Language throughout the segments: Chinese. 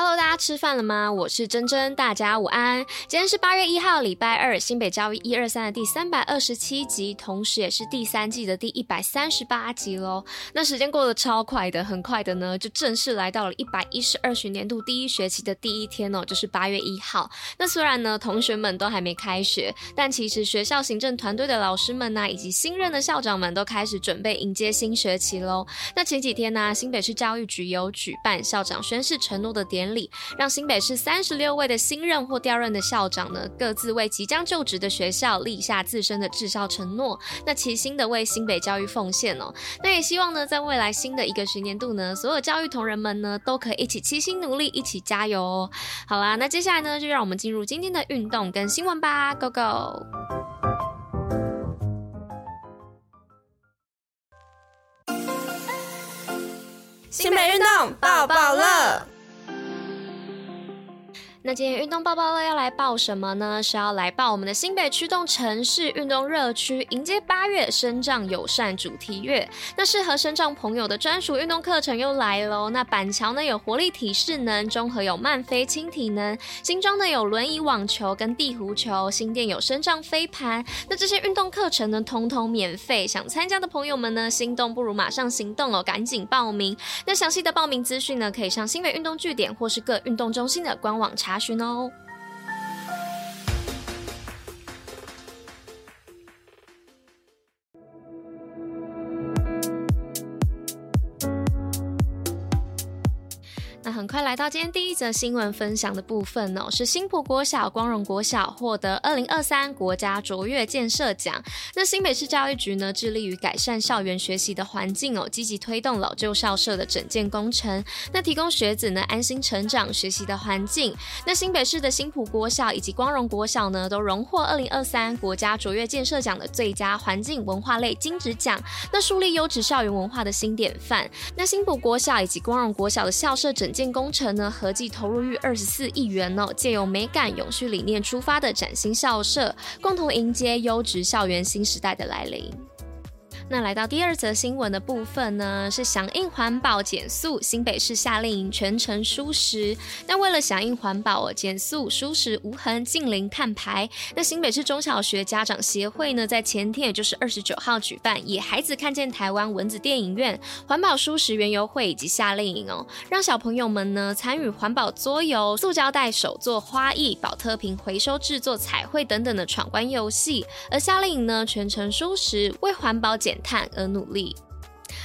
Hello，大家吃饭了吗？我是珍珍，大家午安。今天是八月一号，礼拜二，新北教育一二三的第三百二十七集，同时也是第三季的第一百三十八集喽。那时间过得超快的，很快的呢，就正式来到了一百一十二学年度第一学期的第一天哦，就是八月一号。那虽然呢，同学们都还没开学，但其实学校行政团队的老师们呢、以及新任的校长们都开始准备迎接新学期喽。那前几天呢、新北市教育局有举办校长宣誓承诺的典礼。让新北市三十六位的新任或调任的校长呢，各自为即将就职的学校立下自身的治校承诺，那齐心的为新北教育奉献哦。那也希望呢，在未来新的一个学年度呢，所有教育同仁们呢，都可以一起齐心努力，一起加油哦。好啦，那接下来呢，就让我们进入今天的运动跟新闻吧，Go Go！新北运动报报乐。那今天运动报报乐要来报什么呢？是要来报我们的新北驱动城市运动热区，迎接八月身障友善主题月。那适合身障朋友的专属运动课程又来喽。那板桥呢有活力体适能，中和有慢飞轻体能，新庄呢有轮椅网球跟地壶球，新店有身障飞盘。那这些运动课程呢，通通免费。想参加的朋友们呢，心动不如马上行动哦，赶紧报名。那详细的报名资讯呢，可以上新北运动据点或是各运动中心的官网查询哦。很快来到今天第一则新闻分享的部分哦，是新埔国小、光荣国小获得二零二三国家卓越建设奖。那新北市教育局呢，致力于改善校园学习的环境哦，积极推动老旧校舍的整建工程，那提供学子呢安心成长学习的环境。那新北市的新埔国小以及光荣国小呢，都荣获二零二三国家卓越建设奖的最佳环境文化类金质奖，那树立优质校园文化的新典范。那新埔国小以及光荣国小的校舍整建工程呢，合计投入逾二十四亿元哦，借由美感永续理念出发的崭新校舍，共同迎接优质校园新时代的来临。那来到第二则新闻的部分呢，是响应环保减塑，新北市夏令营全程蔬食。那为了响应环保，减塑蔬食无痕近零碳排。那新北市中小学家长协会呢，在前天也就是二十九号举办“野孩子看见台湾”蚊子电影院环保蔬食园游会以及夏令营哦，让小朋友们呢参与环保桌游、塑胶袋手作花艺、宝特瓶回收制作彩绘等等的闯关游戏。而夏令营呢，全程蔬食，为环保减碳而努力。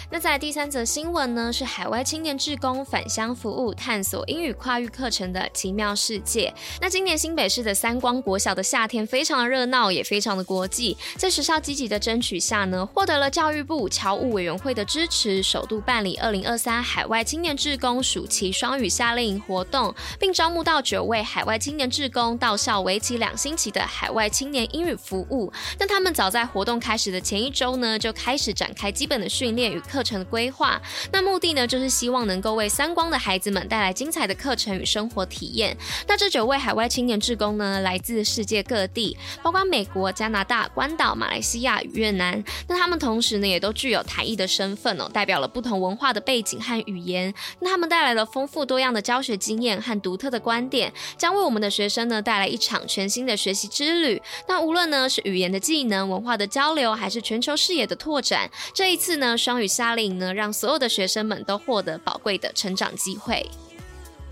那在第三则新闻呢，是海外青年志工返乡服务，探索英语跨域课程的奇妙世界。那今年新北市的三光国小的夏天非常的热闹，也非常的国际。在学校积极的争取下呢，获得了教育部侨务委员会的支持，首度办理二零二三海外青年志工暑期双语夏令营活动，并招募到九位海外青年志工到校为期两星期的海外青年英语服务。那他们早在活动开始的前一周呢，就开始展开基本的训练与课程的规划，那目的呢，就是希望能够为三光的孩子们带来精彩的课程与生活体验。那这九位海外青年志工呢，来自世界各地，包括美国、加拿大、关岛、马来西亚与越南。那他们同时呢，也都具有台裔的身份哦，代表了不同文化的背景和语言。那他们带来了丰富多样的教学经验和独特的观点，将为我们的学生呢带来一场全新的学习之旅。那无论呢是语言的技能、文化的交流，还是全球视野的拓展，这一次呢双语夏。夏令呢，让所有的学生们都获得宝贵的成长机会。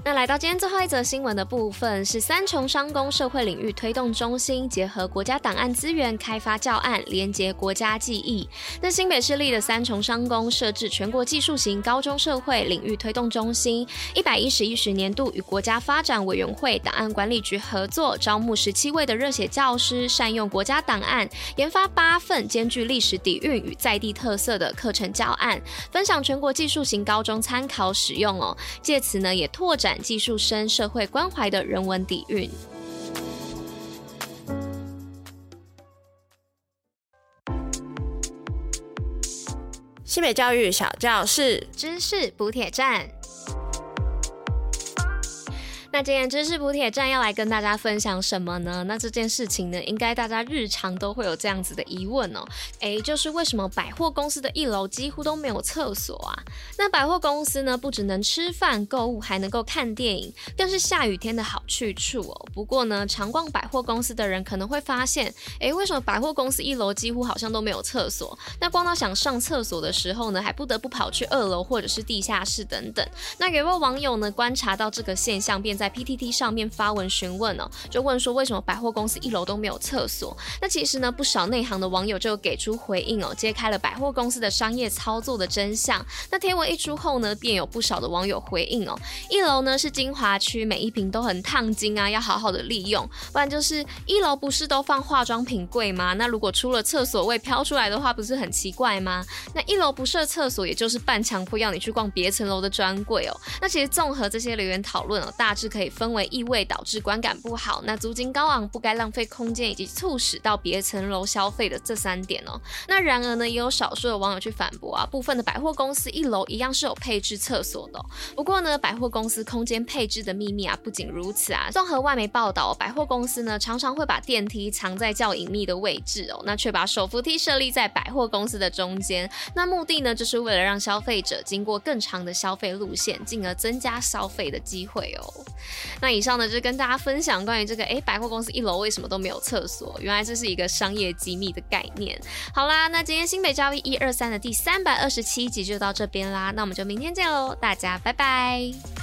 那来到今天最后一则新闻的部分，是三重商工社会领域推动中心结合国家档案资源开发教案，连接国家记忆。那新北市立的三重商工设置全国技术型高中社会领域推动中心，一百一十一十年度与国家发展委员会档案管理局合作，招募十七位的热血教师，善用国家档案，研发八份兼具历史底蕴与在地特色的课程教案，分享全国技术型高中参考使用哦。借此呢，也拓展。技术生社会关怀的人文底蕴。西北教育小教室，知识补铁站。那今天知识补铁站要来跟大家分享什么呢？那这件事情呢，应该大家日常都会有这样子的疑问哦。诶，就是为什么百货公司的一楼几乎都没有厕所啊？那百货公司呢，不只能吃饭购物，还能够看电影，更是下雨天的好去处哦。不过呢，常逛百货公司的人可能会发现，诶，为什么百货公司一楼几乎好像都没有厕所？那逛到想上厕所的时候呢，还不得不跑去二楼或者是地下室等等。那有位网友呢，观察到这个现象，便在 PTT 上面发文询问哦，就问说为什么百货公司一楼都没有厕所？那其实呢，不少内行的网友就给出回应哦，揭开了百货公司的商业操作的真相。那贴文一出后呢，便有不少的网友回应哦，一楼呢是精华区，每一瓶都很烫金啊，要好好的利用，不然就是一楼不是都放化妆品柜吗？那如果出了厕所味飘出来的话，不是很奇怪吗？那一楼不设厕所，也就是半强迫要你去逛别层楼的专柜哦。那其实综合这些留言讨论哦，大致可以分为异味导致观感不好，那租金高昂不该浪费空间，以及促使到别层楼消费的这三点哦。那然而呢，也有少数的网友去反驳啊，部分的百货公司一楼一样是有配置厕所的。不过呢，百货公司空间配置的秘密啊，不仅如此啊。综合外媒报道，百货公司呢常常会把电梯藏在较隐秘的位置哦，那却把手扶梯设立在百货公司的中间。那目的呢，就是为了让消费者经过更长的消费路线，进而增加消费的机会哦。那以上呢，就是跟大家分享关于这个，诶，百货公司一楼为什么都没有厕所？原来这是一个商业机密的概念。好啦，那今天新北交易一二三的第三百二十七集就到这边啦，那我们就明天见喽，大家拜拜。